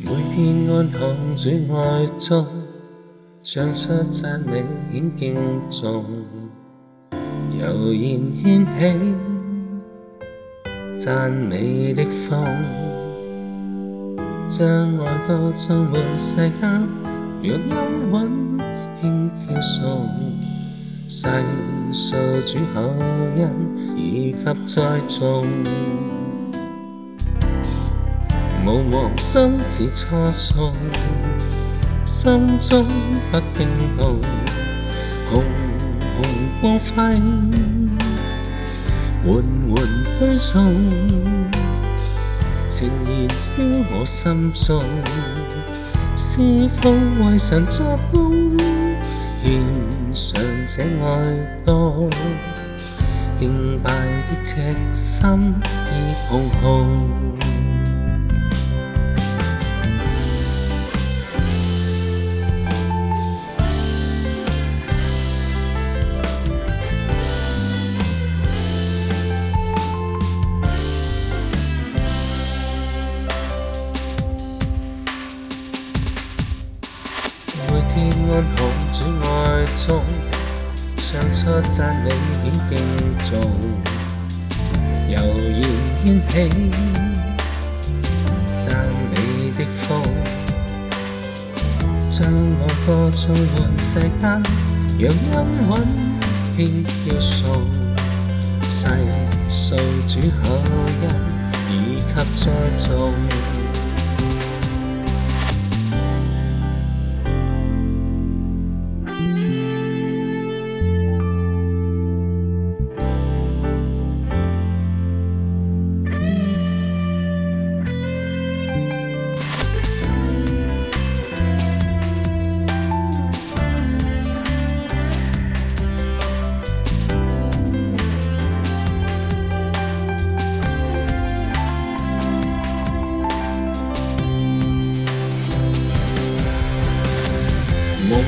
每天安躺主爱中，唱出赞美显敬重，悠然掀起赞美的风，将爱歌充满世间，让音韵轻飘送，细数主厚恩以及栽种。无忘心似初衷，心中不惊动，红红光辉，缓缓推送，情燃烧我心中，是否为神作工，献上这爱歌，敬拜的赤心已蓬浩。安好主爱中，唱出赞美显敬重，悠然掀起赞美的风，将我歌充满世间，让音韵轻飘送，细数主厚恩以及栽种。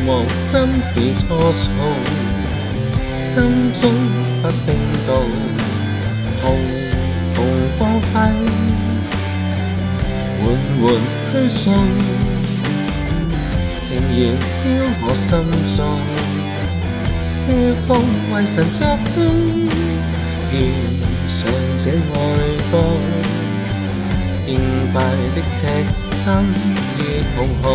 茫茫心似初衷，心中不冰冻，红红光辉，缓缓推送，情燃烧我心中，些风为神作工，献上这爱歌，敬拜的赤心亦蓬浩。